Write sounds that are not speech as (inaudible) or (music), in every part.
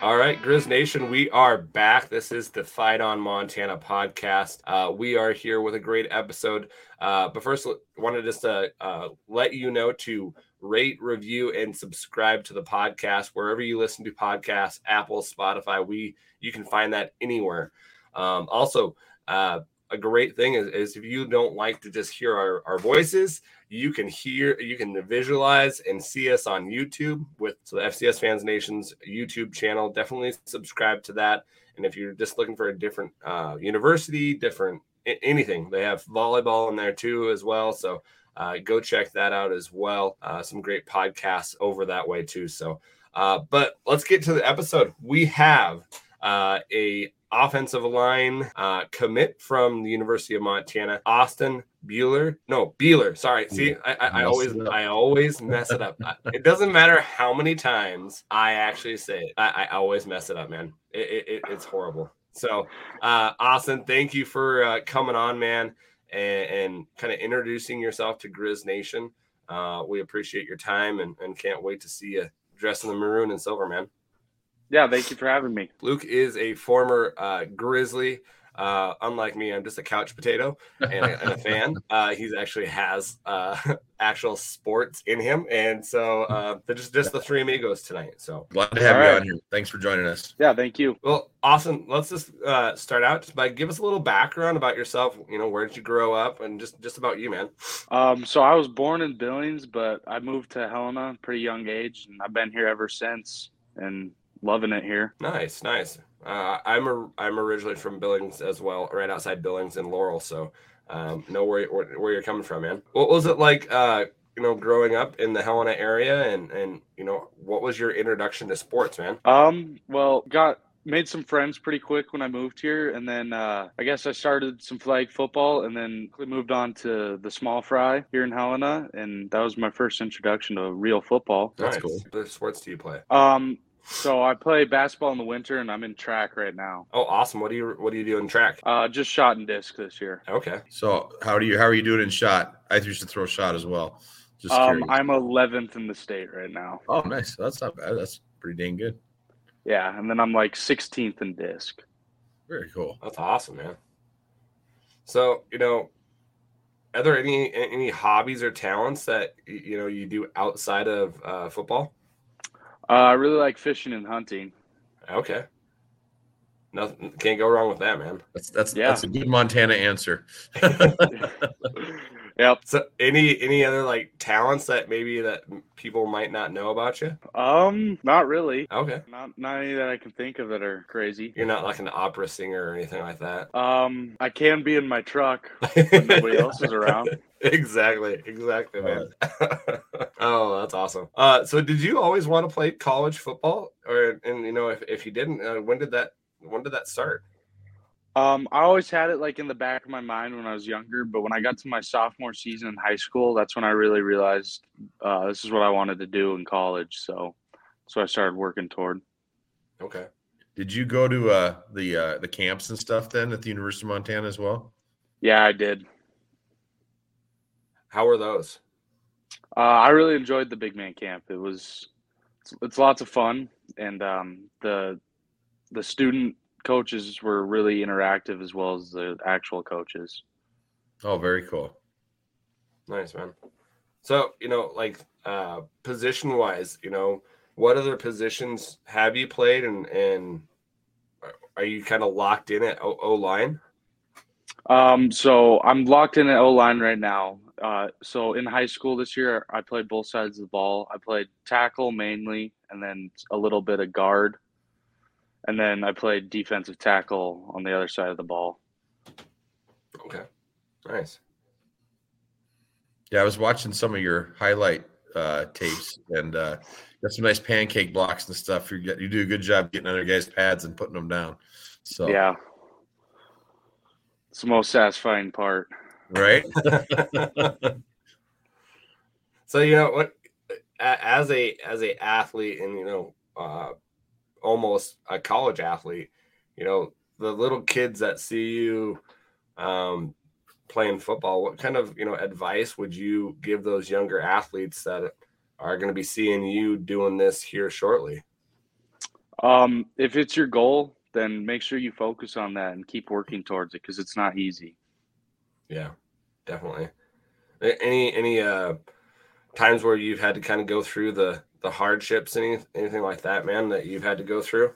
All right, Grizz Nation, we are back. This is the Fight on Montana podcast. Uh, we are here with a great episode. Uh, but first, wanted just to uh, let you know to rate, review, and subscribe to the podcast wherever you listen to podcasts, Apple, Spotify. We you can find that anywhere. Um, also, uh, a great thing is, is if you don't like to just hear our, our voices, you can hear, you can visualize and see us on YouTube with so the FCS Fans Nation's YouTube channel. Definitely subscribe to that. And if you're just looking for a different uh, university, different anything, they have volleyball in there too as well. So uh, go check that out as well. Uh, some great podcasts over that way too. So, uh, but let's get to the episode. We have uh, a offensive line uh, commit from the University of Montana, Austin Bueller. No, Beeler. Sorry. See, I, I, I always I always mess it up. (laughs) it doesn't matter how many times I actually say it. I, I always mess it up, man. It, it, it's horrible. So, uh, Austin, thank you for uh, coming on, man, and, and kind of introducing yourself to Grizz Nation. Uh, we appreciate your time and, and can't wait to see you dressed in the maroon and silver, man. Yeah, thank you for having me. Luke is a former uh, Grizzly. Uh, unlike me, I'm just a couch potato and a, and a fan. (laughs) Uh, he actually has uh, (laughs) actual sports in him, and so uh, they're just just the three amigos tonight. So glad to have All you right. on here. Thanks for joining us. Yeah, thank you. Well, awesome. Let's just uh, start out just by give us a little background about yourself. You know, where did you grow up, and just just about you, man. Um, so I was born in Billings, but I moved to Helena pretty young age, and I've been here ever since. And loving it here. Nice, nice. Uh, I'm a, I'm originally from Billings as well, right outside Billings and Laurel. So um, know where, where, where you're coming from, man. What was it like? Uh, you know, growing up in the Helena area, and and you know, what was your introduction to sports, man? Um, well, got made some friends pretty quick when I moved here, and then uh, I guess I started some flag football, and then moved on to the small fry here in Helena, and that was my first introduction to real football. That's nice. cool. What sports do you play? Um, so I play basketball in the winter, and I'm in track right now. Oh, awesome! What do you What do you do in track? Uh, just shot and disc this year. Okay. So how do you How are you doing in shot? I used to throw shot as well. Just um, I'm 11th in the state right now. Oh, nice. That's not bad. That's pretty dang good. Yeah, and then I'm like 16th in disc. Very cool. That's awesome, man. So you know, are there any any hobbies or talents that you know you do outside of uh, football? Uh, I really like fishing and hunting. Okay. Nothing can't go wrong with that, man. That's that's yeah. that's a good Montana answer. (laughs) (laughs) Yep. So any any other like talents that maybe that people might not know about you? Um, not really. Okay. Not not any that I can think of that are crazy. You're not like an opera singer or anything like that. Um, I can be in my truck (laughs) when nobody else is around. Exactly, exactly, man. (laughs) oh, that's awesome. Uh, so did you always want to play college football, or and you know if if you didn't, uh, when did that when did that start? Um, I always had it like in the back of my mind when I was younger, but when I got to my sophomore season in high school, that's when I really realized uh, this is what I wanted to do in college. So, so I started working toward. Okay. Did you go to uh, the uh, the camps and stuff then at the University of Montana as well? Yeah, I did. How were those? Uh, I really enjoyed the big man camp. It was it's, it's lots of fun, and um, the the student coaches were really interactive as well as the actual coaches. Oh, very cool. Nice, man. So, you know, like uh position wise, you know, what other positions have you played and and are you kind of locked in at O line? Um, so I'm locked in at O line right now. Uh, so in high school this year, I played both sides of the ball. I played tackle mainly, and then a little bit of guard and then I played defensive tackle on the other side of the ball. Okay, nice. Yeah, I was watching some of your highlight uh, tapes and uh, got some nice pancake blocks and stuff. You get you do a good job getting other guys' pads and putting them down. So yeah, it's the most satisfying part, right? (laughs) so you know what, as a as a athlete, and you know. Uh, almost a college athlete. You know, the little kids that see you um, playing football, what kind of you know advice would you give those younger athletes that are going to be seeing you doing this here shortly? Um, if it's your goal, then make sure you focus on that and keep working towards it because it's not easy. Yeah, definitely. Any any uh times where you've had to kind of go through the the hardships, any anything like that, man, that you've had to go through?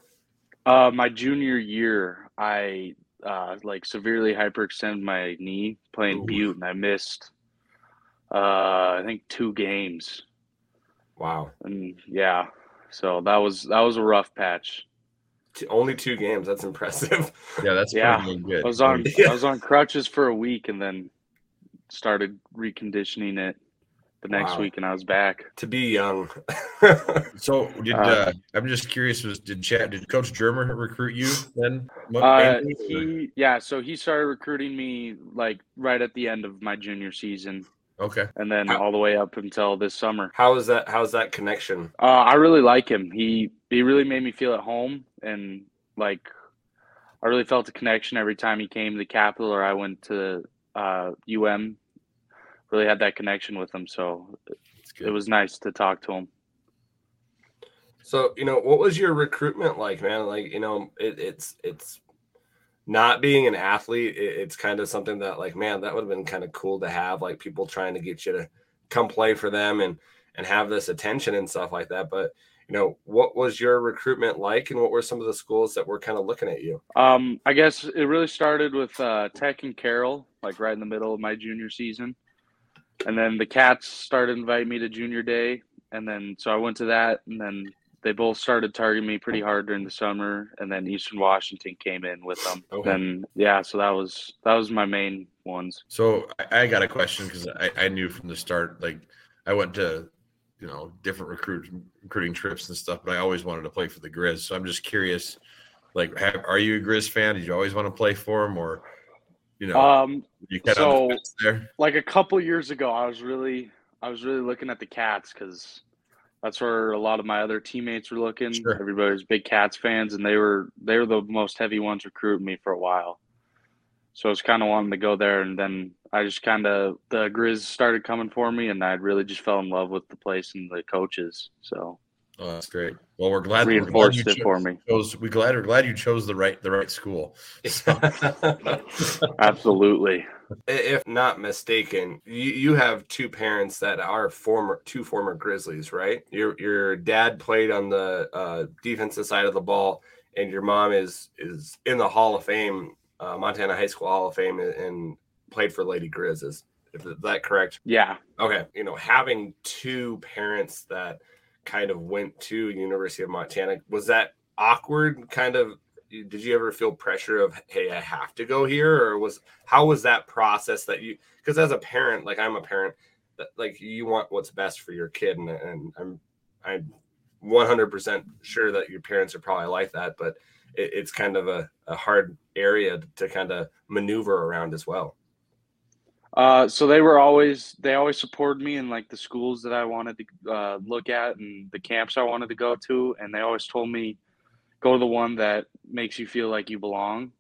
Uh, my junior year, I uh, like severely hyperextended my knee playing Ooh. Butte, and I missed, uh, I think two games, Wow, and yeah, so that was that was a rough patch. T- only two games. That's impressive. (laughs) Yeah, that's Yeah, pretty good. I was on (laughs) Yeah. I was on crutches for a week, and then started reconditioning it the next Wow. week, and I was back. to be young. (laughs) So did Uh, uh, I'm just curious? Was did Chad did Coach Germer recruit you then? Uh, he yeah, so he started recruiting me like right at the end of my junior season, okay. and then How- all the way up until this summer. How is that? How's that connection? Uh, I really like him. He he really made me feel at home, and like I really felt a connection every time he came to the capital or I went to uh, UM. Really had that connection with him, so it was nice to talk to him. So you know, what was your recruitment like, man? Like you know, it, it's it's not being an athlete. It, it's kind of something that like, man, that would have been kind of cool to have like people trying to get you to come play for them and and have this attention and stuff like that. But you know, what was your recruitment like, and what were some of the schools that were kind of looking at you? Um, I guess it really started with uh, Tech and Carroll, like right in the middle of my junior season, and then the Cats started inviting me to junior day, and then so I went to that, and then they both started targeting me pretty hard during the summer, and then Eastern Washington came in with them. Okay. Then yeah, so that was that was my main ones. So I, I got a question because I, I knew from the start, like I went to, you know, different recruit recruiting trips and stuff, but I always wanted to play for the Grizz. So I'm just curious, like, have, are you a Grizz fan? Did you always want to play for them, or you know, Um, you so- on the fence there? like a couple years ago, I was really I was really looking at the Cats because that's where a lot of my other teammates were looking. Sure. Everybody was big Cats fans, and they were they were the most heavy ones recruiting me for a while. So I was kind of wanting to go there, and then I just kind of the Grizz started coming for me, and I really just fell in love with the place and the coaches. So Oh, that's great. Well, we're glad we're glad reinforced you it for me. chose. We glad we're glad you chose the right the right school. (laughs) (laughs) Absolutely. if not mistaken, you, you have two parents that are former two former Grizzlies, right? Your your dad played on the uh, defensive side of the ball, and your mom is is in the Hall of Fame, uh, Montana High School Hall of Fame, and, and played for Lady Grizz. Is, is that correct? Yeah. Okay, you know, having two parents that kind of went to University of Montana was that awkward? Kind of, did you ever feel pressure of, hey, I have to go here, or was how was that process that you? Because as a parent, like I'm a parent, like you want what's best for your kid, and, and I'm I'm 100% sure that your parents are probably like that, but it, it's kind of a, a hard area to kind of maneuver around as well. Uh, so they were always they always supported me in like the schools that I wanted to uh, look at and the camps I wanted to go to, and they always told me go to the one that makes you feel like you belong.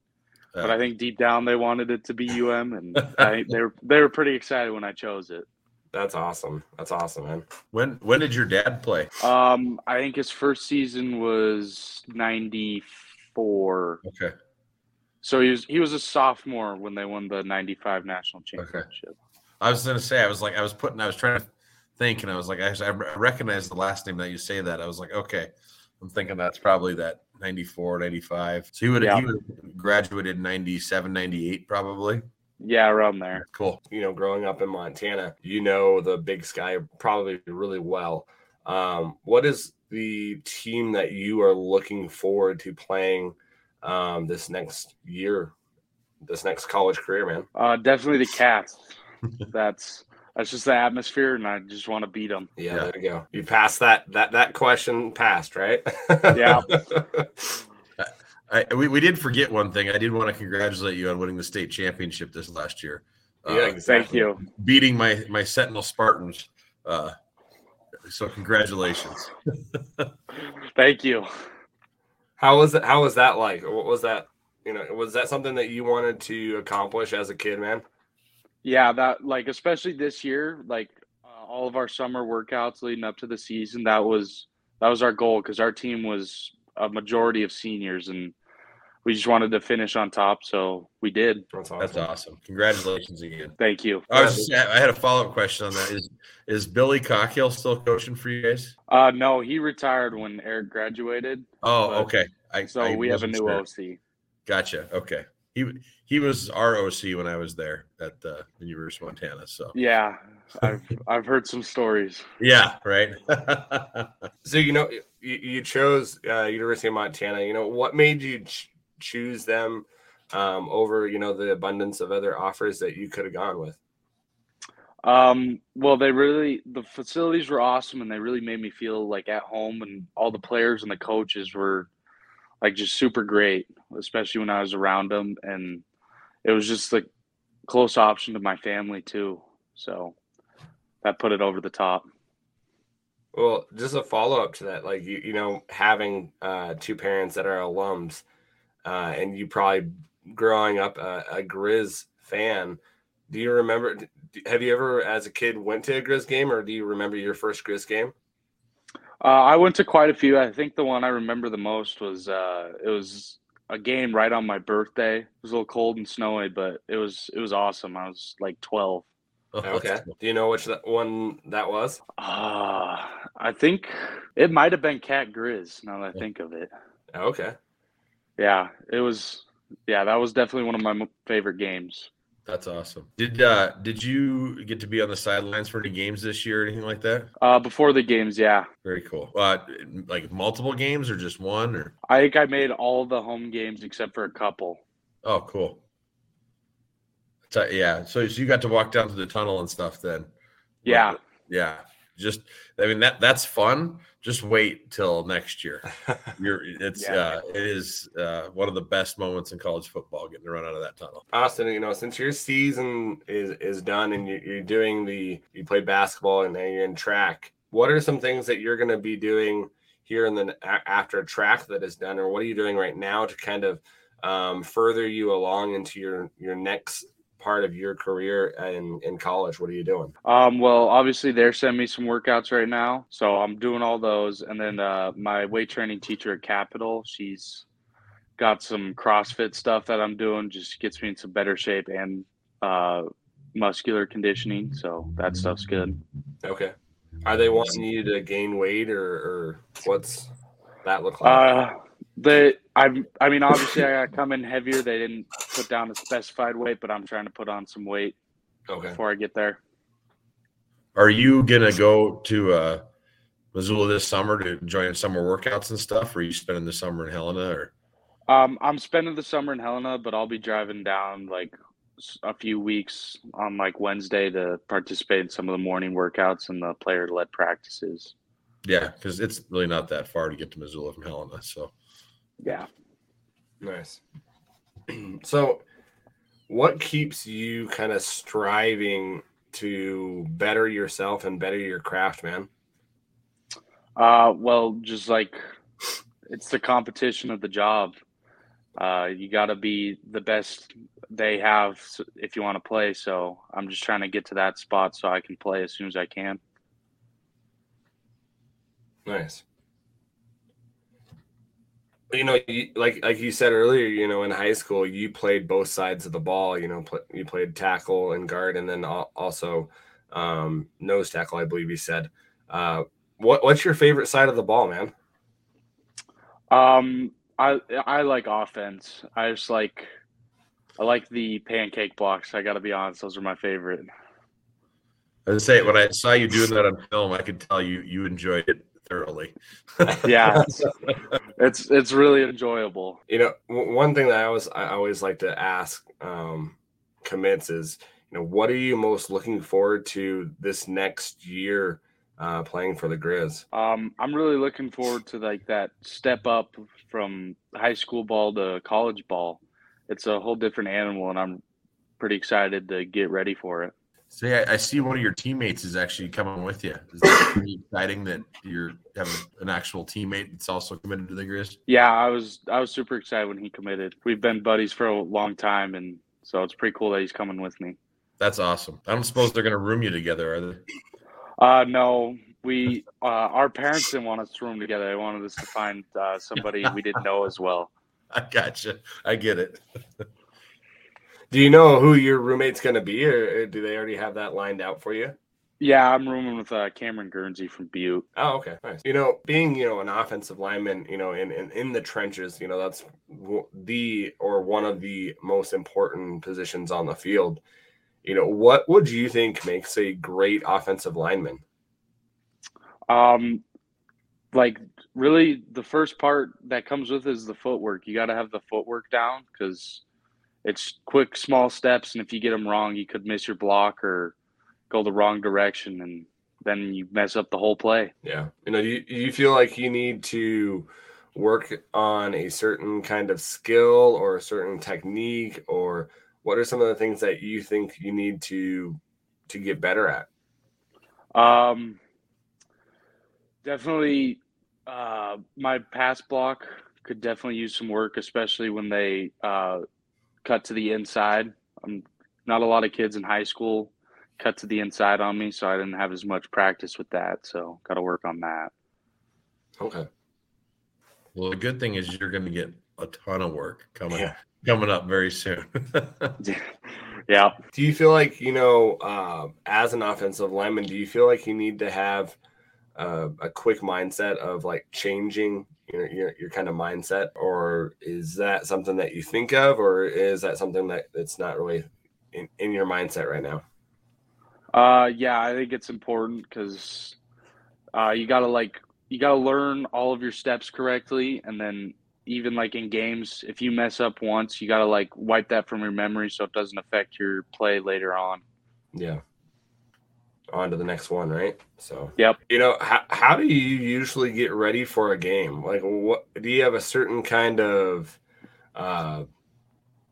But I think deep down they wanted it to be UM, and (laughs) I, they were they were pretty excited when I chose it. That's awesome. That's awesome, man. When when did your dad play? Um, I think his first season was '94, Okay. So he was he was a sophomore when they won the '95 national championship. Okay. I was gonna say I was like I was putting I was trying to think and I was like I, I recognize the last name that you say that I was like okay I'm thinking that's probably that 94 95 so he would Yeah. he would have graduated 97 98 probably Yeah, around there. cool you know, growing up in Montana, you know the Big Sky probably really well. Um, what is the team that you are looking forward to playing um, this next year, this next college career, man? Uh, definitely the Cats. (laughs) that's that's just the atmosphere, and I just want to beat them. Yeah, Yeah. there you go. You passed that that that question passed, right? (laughs) Yeah. I, we, we did forget one thing I did want to congratulate you on winning the state championship this last year uh, yeah, Thank you. beating my my Sentinel Spartans uh, so congratulations (laughs) Thank you. How was it? How was that like? What was that? You know, was that something that you wanted to accomplish as a kid, man? Yeah, that like especially this year, like uh, all of our summer workouts leading up to the season, that was that was our goal because our team was a majority of seniors, and we just wanted to finish on top, so we did. That's awesome. That's awesome. Congratulations again. Thank you. I was just, I had a follow up question on that. Is is Billy Cockhill still coaching for you guys? Uh, no, he retired when Eric graduated, Oh, But- okay. I, so I we have a new sure. OC. Gotcha. Okay. He he was our OC when I was there at the University of Montana. So Yeah, I've I've heard some stories. yeah, right. (laughs) So you know you, you chose uh, University of Montana. You know what made you ch- choose them um, over you know the abundance of other offers that you could have gone with? Um, well, they really the facilities were awesome, and they really made me feel like at home, and all the players and the coaches were like just super great, especially when I was around them, and it was just like close option to my family too. So that put it over the top. Well, just a follow up to that, like you you know having uh, two parents that are alums, uh, and you probably growing up a, a Grizz fan. Do you remember? Have you ever, as a kid, went to a Grizz game, or do you remember your first Grizz game? Uh, I went to quite a few. I think the one I remember the most was uh, it was a game right on my birthday. It was a little cold and snowy, but it was it was awesome. I was like twelve. Oh, Okay. Do you know which that one that was? Uh, I think it might have been Cat Grizz. Now that I think of it, Okay. Yeah, it was. Yeah, that was definitely one of my favorite games. That's awesome. Did uh did you get to be on the sidelines for any games this year or anything like that? Uh, before the games, yeah, Very cool. Uh like multiple games or just one or I think I made all the home games except for a couple. oh cool. So, yeah, so, so you got to walk down to the tunnel and stuff then. Yeah, Yeah. Just I mean that that's fun. Just wait till next year. (laughs) You're it's Yeah. uh it is uh one of the best moments in college football getting to run out of that tunnel. Austin, you know, since your season is is done and you, you're doing the you play basketball and now you're in track, what are some things that you're going to be doing here in the a- after track that is done, or what are you doing right now to kind of um, further you along into your your next part of your career in in college? What are you doing? Um, well, obviously they're sending me some workouts right now, so I'm doing all those. And then uh, my weight training teacher at Capital, she's got some CrossFit stuff that I'm doing, just gets me in some better shape and uh, muscular conditioning. So that stuff's good. Okay, are they wanting you to gain weight, or, or what's that look like? Uh, they, I, I mean, obviously I got come in heavier. They didn't put down a specified weight, but I'm trying to put on some weight okay. before I get there. Are you gonna go to uh Missoula this summer to join summer workouts and stuff? Or are you spending the summer in Helena or Um, I'm spending the summer in Helena, but I'll be driving down like a few weeks on like Wednesday to participate in some of the morning workouts and the player led practices. yeah, because it's really not that far to get to Missoula from Helena. So Yeah. Nice. (clears throat) so, what keeps you kind of striving to better yourself and better your craft, man? Uh, well, just like it's the competition of the job. Uh, you got to be the best they have if you want to play. So I'm just trying to get to that spot so I can play as soon as I can. Nice. You know, you, like like you said earlier, you know, in high school, you played both sides of the ball. You know, pl- you played tackle and guard, and then also um, nose tackle. I believe you said. Uh, what what's your favorite side of the ball, man? Um, I I like offense. I just like I like the pancake blocks. I got to be honest; those are my favorite. I was say when I saw you doing that on film, I could tell you you enjoyed it thoroughly. Yeah, it's (laughs) it's, it's really enjoyable. You know, one thing that I always I always like to ask um, commits is, you know, what are you most looking forward to this next year uh, playing for the Grizz? Um, I'm really looking forward to like that step up from high school ball to college ball. It's a whole different animal, and I'm pretty excited to get ready for it. See, I, I see one of your teammates is actually coming with you. Is that (coughs) pretty exciting that you're having an actual teammate that's also committed to the Grizz? Yeah, I was I was super excited when he committed. We've been buddies for a long time, and so it's pretty cool that he's coming with me. That's awesome. I don't suppose they're going to room you together, are they? Uh, no, we uh, our parents didn't want us to room together. They wanted us to find uh, somebody we didn't know as well. (laughs) I gotcha. I get it. (laughs) Do you know who your roommate's going to be, or do they already have that lined out for you? Yeah, I'm rooming with uh, Cameron Guernsey from Butte. Oh, okay, nice. You know, being you know an offensive lineman, you know, in in, in the trenches, you know, that's the or one of the most important positions on the field. You know, what would you think makes a great offensive lineman? Um, like really, the first part that comes with is the footwork. You got to have the footwork down because it's quick, small steps, and if you get them wrong, you could miss your block or go the wrong direction and then you mess up the whole play. Yeah. You know, you, you feel like you need to work on a certain kind of skill or a certain technique or what are some of the things that you think you need to to get better at? Um definitely uh my pass block could definitely use some work, especially when they uh cut to the inside. I'm not a lot of kids in high school cut to the inside on me, so I didn't have as much practice with that. So got to work on that. Okay. Well, the good thing is you're going to get a ton of work coming yeah. coming up very soon. (laughs) (laughs) yeah. Do you feel like you know, uh, as an offensive lineman, do you feel like you need to have uh, a quick mindset of like changing your, your your kind of mindset, or is that something that you think of, or is that something that it's not really in, in your mindset right now? Uh, yeah, I think it's important because uh, you gotta like you gotta learn all of your steps correctly, and then even like in games, if you mess up once, you gotta like wipe that from your memory so it doesn't affect your play later on. Yeah. On to the next one, right? So, yep. You know, how, how do you usually get ready for a game? Like, what do you have a certain kind of uh,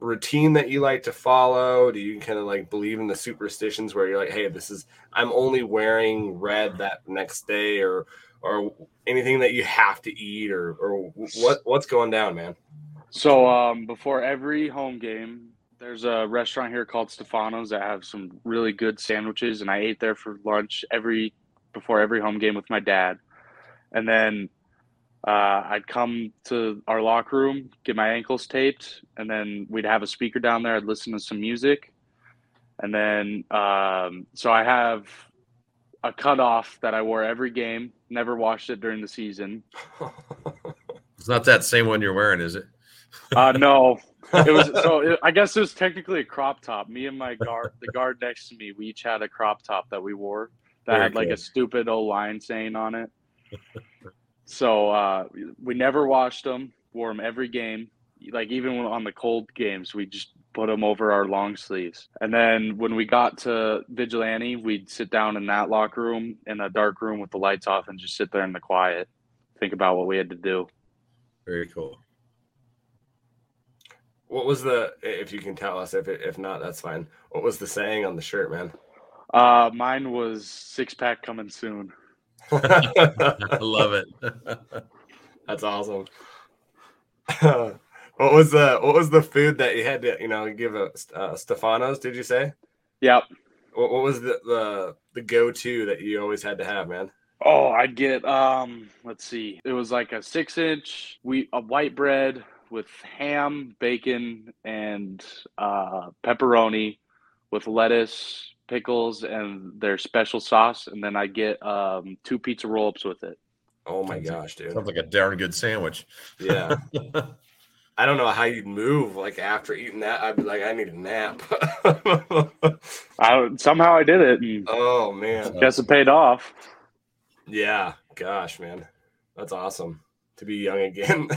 routine that you like to follow? Do you kind of like believe in the superstitions where you're like, hey, this is I'm only wearing red that next day, or or anything that you have to eat, or or what what's going down, man? So um, before every home game, there's a restaurant here called Stefano's that have some really good sandwiches, and I ate there for lunch every before every home game with my dad, and then uh, I'd come to our locker room, get my ankles taped, and then we'd have a speaker down there. I'd listen to some music. And then, um, so I have a cutoff that I wore every game, never washed it during the season. (laughs) it's not that same one you're wearing, is it? uh, no. It was so. It, I guess it was technically a crop top. Me and my guard, the guard next to me, we each had a crop top that we wore that Very had like a stupid old line saying on it. So uh, we never washed them. Wore them every game. Like even on the cold games, we just put them over our long sleeves. And then when we got to Vigilante, we'd sit down in that locker room in a dark room with the lights off and just sit there in the quiet, think about what we had to do. Very cool. What was the, if you can tell us, if if not, that's fine. What was the saying on the shirt, man? Uh, mine was six pack coming soon. (laughs) I love it. (laughs) That's awesome. (laughs) what was the what was the food that you had to you know give a uh, Stefano's? Did you say? Yep. What, what was the the the go to that you always had to have, man? Oh, I'd get um. Let's see. It was like a six inch wheat a white bread with ham, bacon, and uh, pepperoni, with lettuce, pickles and their special sauce, and then I get um, two pizza roll ups with it. Oh my gosh, dude! Sounds like a darn good sandwich. Yeah. (laughs) I don't know how you'd move like after eating that. I'd be like, I need a nap. (laughs) I somehow I did it. Oh man, guess it paid off. Yeah, gosh, man, that's awesome to be young again.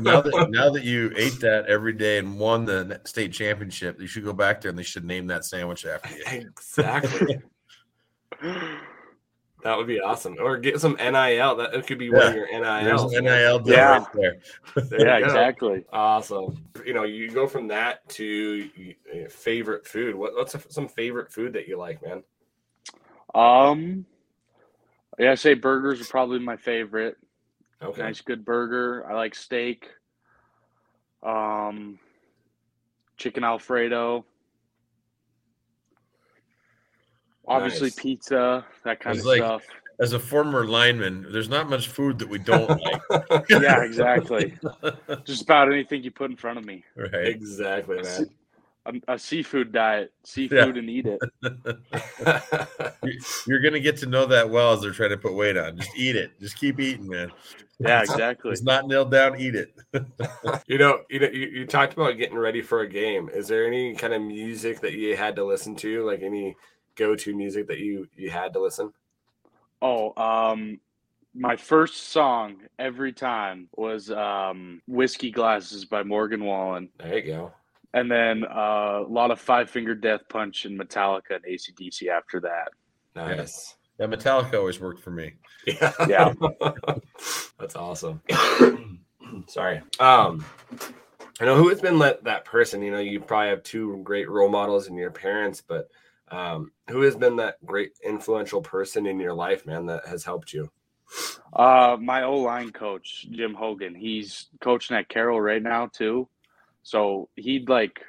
now that (laughs) now that you ate that every day and won the state championship, you should go back there and they should name that sandwich after you. Exactly. (laughs) that would be awesome. Or get some NIL. That it could be yeah. one of your NIL. There's NIL yeah. Right there. there yeah, exactly. Awesome. You know, you go from that to favorite food. What, what's some favorite food that you like, man? Um, yeah, I say burgers are probably my favorite. Okay. Nice good burger. I like steak. Um chicken alfredo. Obviously Nice. pizza, that kind of like- stuff. as a former lineman, there's not much food that we don't (laughs) like. yeah, exactly. Just about anything you put in front of me. Right. exactly, man. A, a seafood diet, seafood and eat it. (laughs) You- You're gonna get to know that well as they're trying to put weight on. Just eat it. Just keep eating, man. Yeah, exactly. It's not nailed down. Eat it. (laughs) you know, you know, you, you talked about getting ready for a game. Is there any kind of music that you had to listen to, like any go-to music that you you had to listen? Oh, um, my first song every time was um, "Whiskey Glasses" by Morgan Wallen, There you go. And then uh, a lot of Five Finger Death Punch and Metallica and ACDC after that. Nice. Yeah, Metallica always worked for me. Yeah. Yeah. (laughs) That's awesome. (clears throat) Sorry. Um I know who has been let, that person, you know, you probably have two great role models in your parents, but um who has been that great influential person in your life, man, that has helped you? Uh, my O line coach, Jim Hogan, he's coaching at Carroll right now too. So he'd like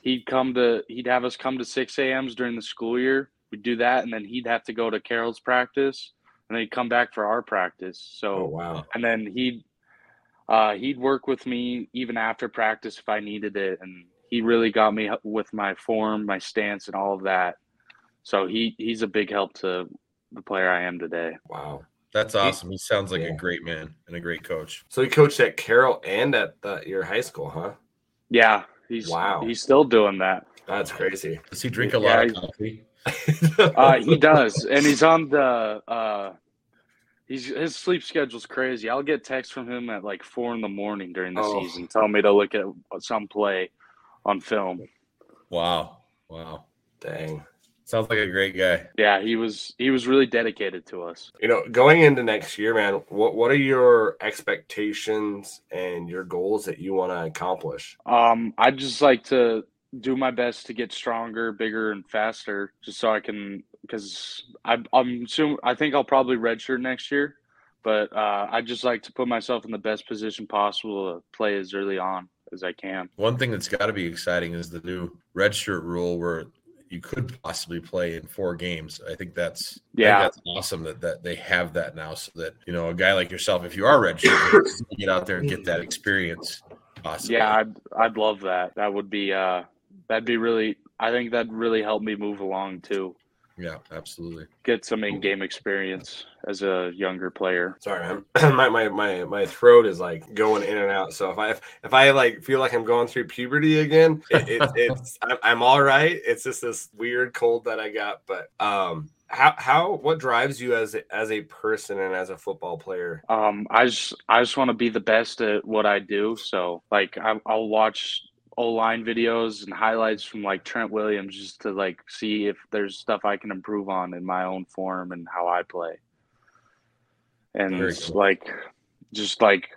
he'd come to he'd have us come to six a.m.s during the school year. We'd do that, and then he'd have to go to Carroll's practice, and then he'd come back for our practice. So Oh wow. and then he'd uh, he'd work with me even after practice if I needed it, and he really got me with my form, my stance, and all of that. So he he's a big help to the player I am today. Wow. That's awesome. He sounds like Yeah. a great man and a great coach. So he coached at Carroll and at the, your high school, huh? Yeah, he's Wow. he's still doing that. That's crazy. Does he drink a lot he- of coffee? (laughs) Uh, he does, and he's on the. Uh, he's his sleep schedule's crazy. I'll get texts from him at like four in the morning during the Oh. season, telling me to look at some play on film. Wow. Wow. Dang. Sounds like a great guy. Yeah, he was he was really dedicated to us. You know, going into next year, man, what what are your expectations and your goals that you want to accomplish? Um, I'd just like to do my best to get stronger, bigger, and faster, just so I can. Because I'm, I'm soon. I think I'll probably redshirt next year, but uh, I'd just like to put myself in the best position possible to play as early on as I can. One thing that's got to be exciting is the new redshirt rule where you could possibly play in four games. I think that's I think Yeah. that's awesome that, that they have that now, so that you know a guy like yourself, if you are redshirt, you can get out there and get that experience. Possibly. Yeah, I'd I'd love that. That would be uh, that'd be really. I think that'd really help me move along too. Yeah, absolutely. Get some in-game experience as a younger player. Sorry, man. (clears throat) my, my my my throat is like going in and out. So if I if I like feel like I'm going through puberty again, it, it, (laughs) it's I'm, I'm all right. It's just this weird cold that I got. But um, how how what drives you as a, as a person and as a football player? Um, I just I just want to be the best at what I do. So like I, I'll watch O line videos and highlights from like Trent Williams just to like see if there's stuff I can improve on in my own form and how I play. And Very it's cool. like just like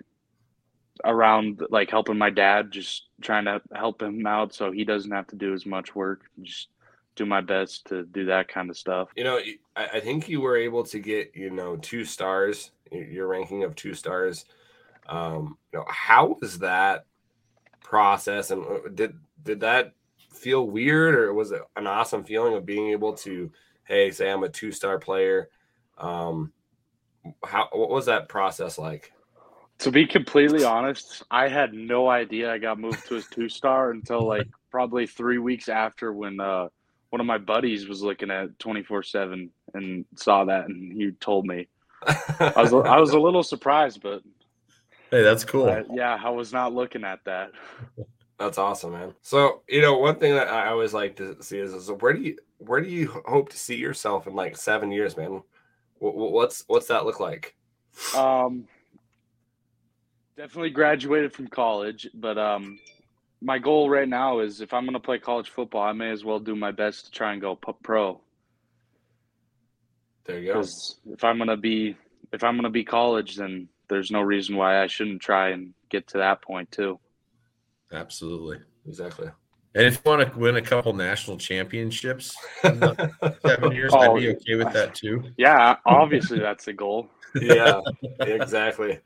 around like helping my dad, just trying to help him out so he doesn't have to do as much work. Just do my best to do that kind of stuff. You know, I, I think you were able to get you know two stars. Your your ranking of two stars. Um, you know, how was that process, and uh, did did that feel weird, or was it an awesome feeling of being able to, hey, say I'm a two star player? Um, how what was that process like? To be completely honest, I had no idea I got moved to a two star until like probably three weeks after when uh, one of my buddies was looking at twenty four seven and saw that and he told me. I was I was a little surprised, but Hey, that's cool. uh, yeah, I was not looking at that. That's awesome, man. So, you know, one thing that I always like to see is, is where do you where do you hope to see yourself in like seven years, man? Wh- wh- What's what's that look like? Um, definitely graduated from college, but um, my goal right now is if I'm going to play college football, I may as well do my best to try and go pro. There you go. If I'm gonna be if I'm gonna be college, then there's no reason why I shouldn't try and get to that point too. Absolutely. Exactly. And if you want to win a couple national championships in the (laughs) seven years, I'd be Oh. okay with that too. Yeah, obviously that's the goal. yeah, exactly.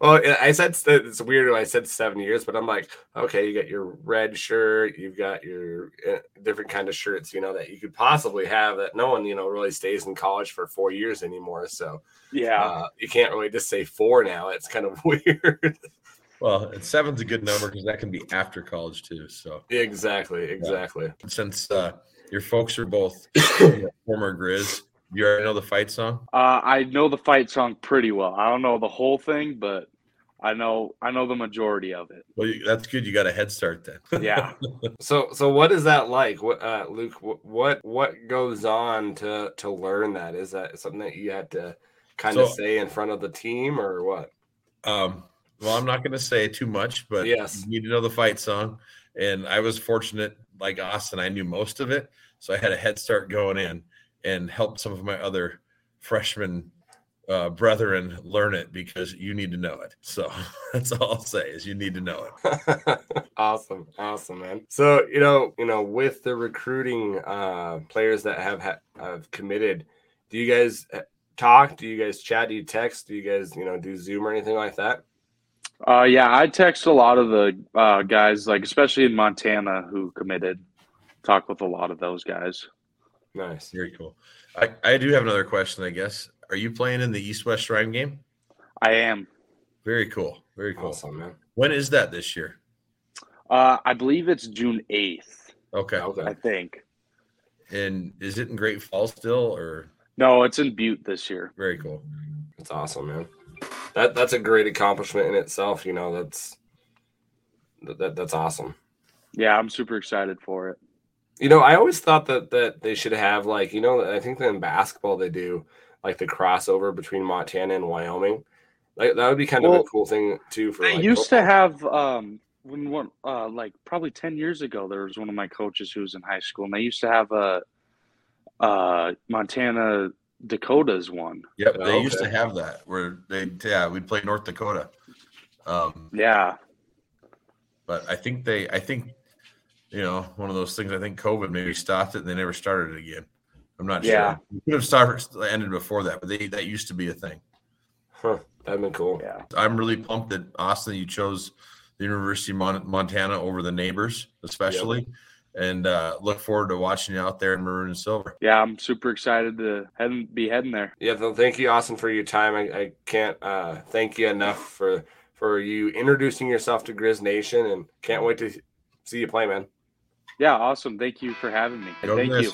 Well, I said it's weird. I said seven years, but I'm like, okay, you got your red shirt, you've got your eh, different kind of shirts, you know, that you could possibly have that no one, you know, really stays in college for four years anymore. So Yeah. uh, you can't really just say four now. It's kind of (laughs) weird. Well, and seven's a good number because that can be after college too. So exactly, exactly. since uh, your folks are both (coughs) former Grizz, you already know the fight song. Uh, I know the fight song pretty well. I don't know the whole thing, but I know I know the majority of it. Well, you, that's good. You got a head start then. (laughs) Yeah. So, so what is that like? What, uh, Luke? What, what, what goes on to to learn that? Is that something that you had to kind of say in front of the team, or what? Um, well, I'm not going to say too much, but Yes. you need to know the fight song. And I was fortunate, like Austin, I knew most of it, so I had a head start going in and helped some of my other freshman uh, brethren learn it because you need to know it. So (laughs) that's all I'll say is you need to know it. (laughs) awesome, awesome, man. So you know, you know, with the recruiting uh, players that have ha- have committed, do you guys uh, talk? Do you guys chat? Do you text? Do you guys, you know, do Zoom or anything like that? Uh, yeah, I text a lot of the uh, guys, like especially in Montana, who committed. Talk with a lot of those guys. Nice. Very cool. I, I do have another question, I guess. Are you playing in the East West Shrine game? I am. Very cool. Very cool. Awesome, man. When is that this year? Uh, I believe it's June eighth. Okay. I think. And is it in Great Falls still or No, it's in Butte this year. very cool? That's awesome, man. That that's a great accomplishment in itself. You know, that's that, that that's awesome. Yeah, I'm super excited for it. You know, I always thought that that they should have like you know I think that in basketball they do like the crossover between Montana and Wyoming. Like that would be kind of a cool thing too. For They like, used to have um when one uh like probably ten years ago there was one of my coaches who was in high school and they used to have a uh Montana Dakotas one. Yep, Oh, they used to have that where they yeah we'd play North Dakota, um, Yeah. but I think they I think you know one of those things I think COVID maybe stopped it and they never started it again. I'm not Yeah. sure. It could have started ended before that, but they that used to be a thing. Huh, that'd been cool. Yeah. I'm really pumped that Austin you chose the University of Mon- Montana over the neighbors, especially, and uh, look forward to watching you out there in maroon and silver. Yeah, I'm super excited to head be heading there. Yeah, so thank you, Austin, for your time. I, I can't uh, thank you enough for for you introducing yourself to Grizz Nation, and can't wait to see you play, man. Yeah, awesome. Thank you for having me. Go Thank you.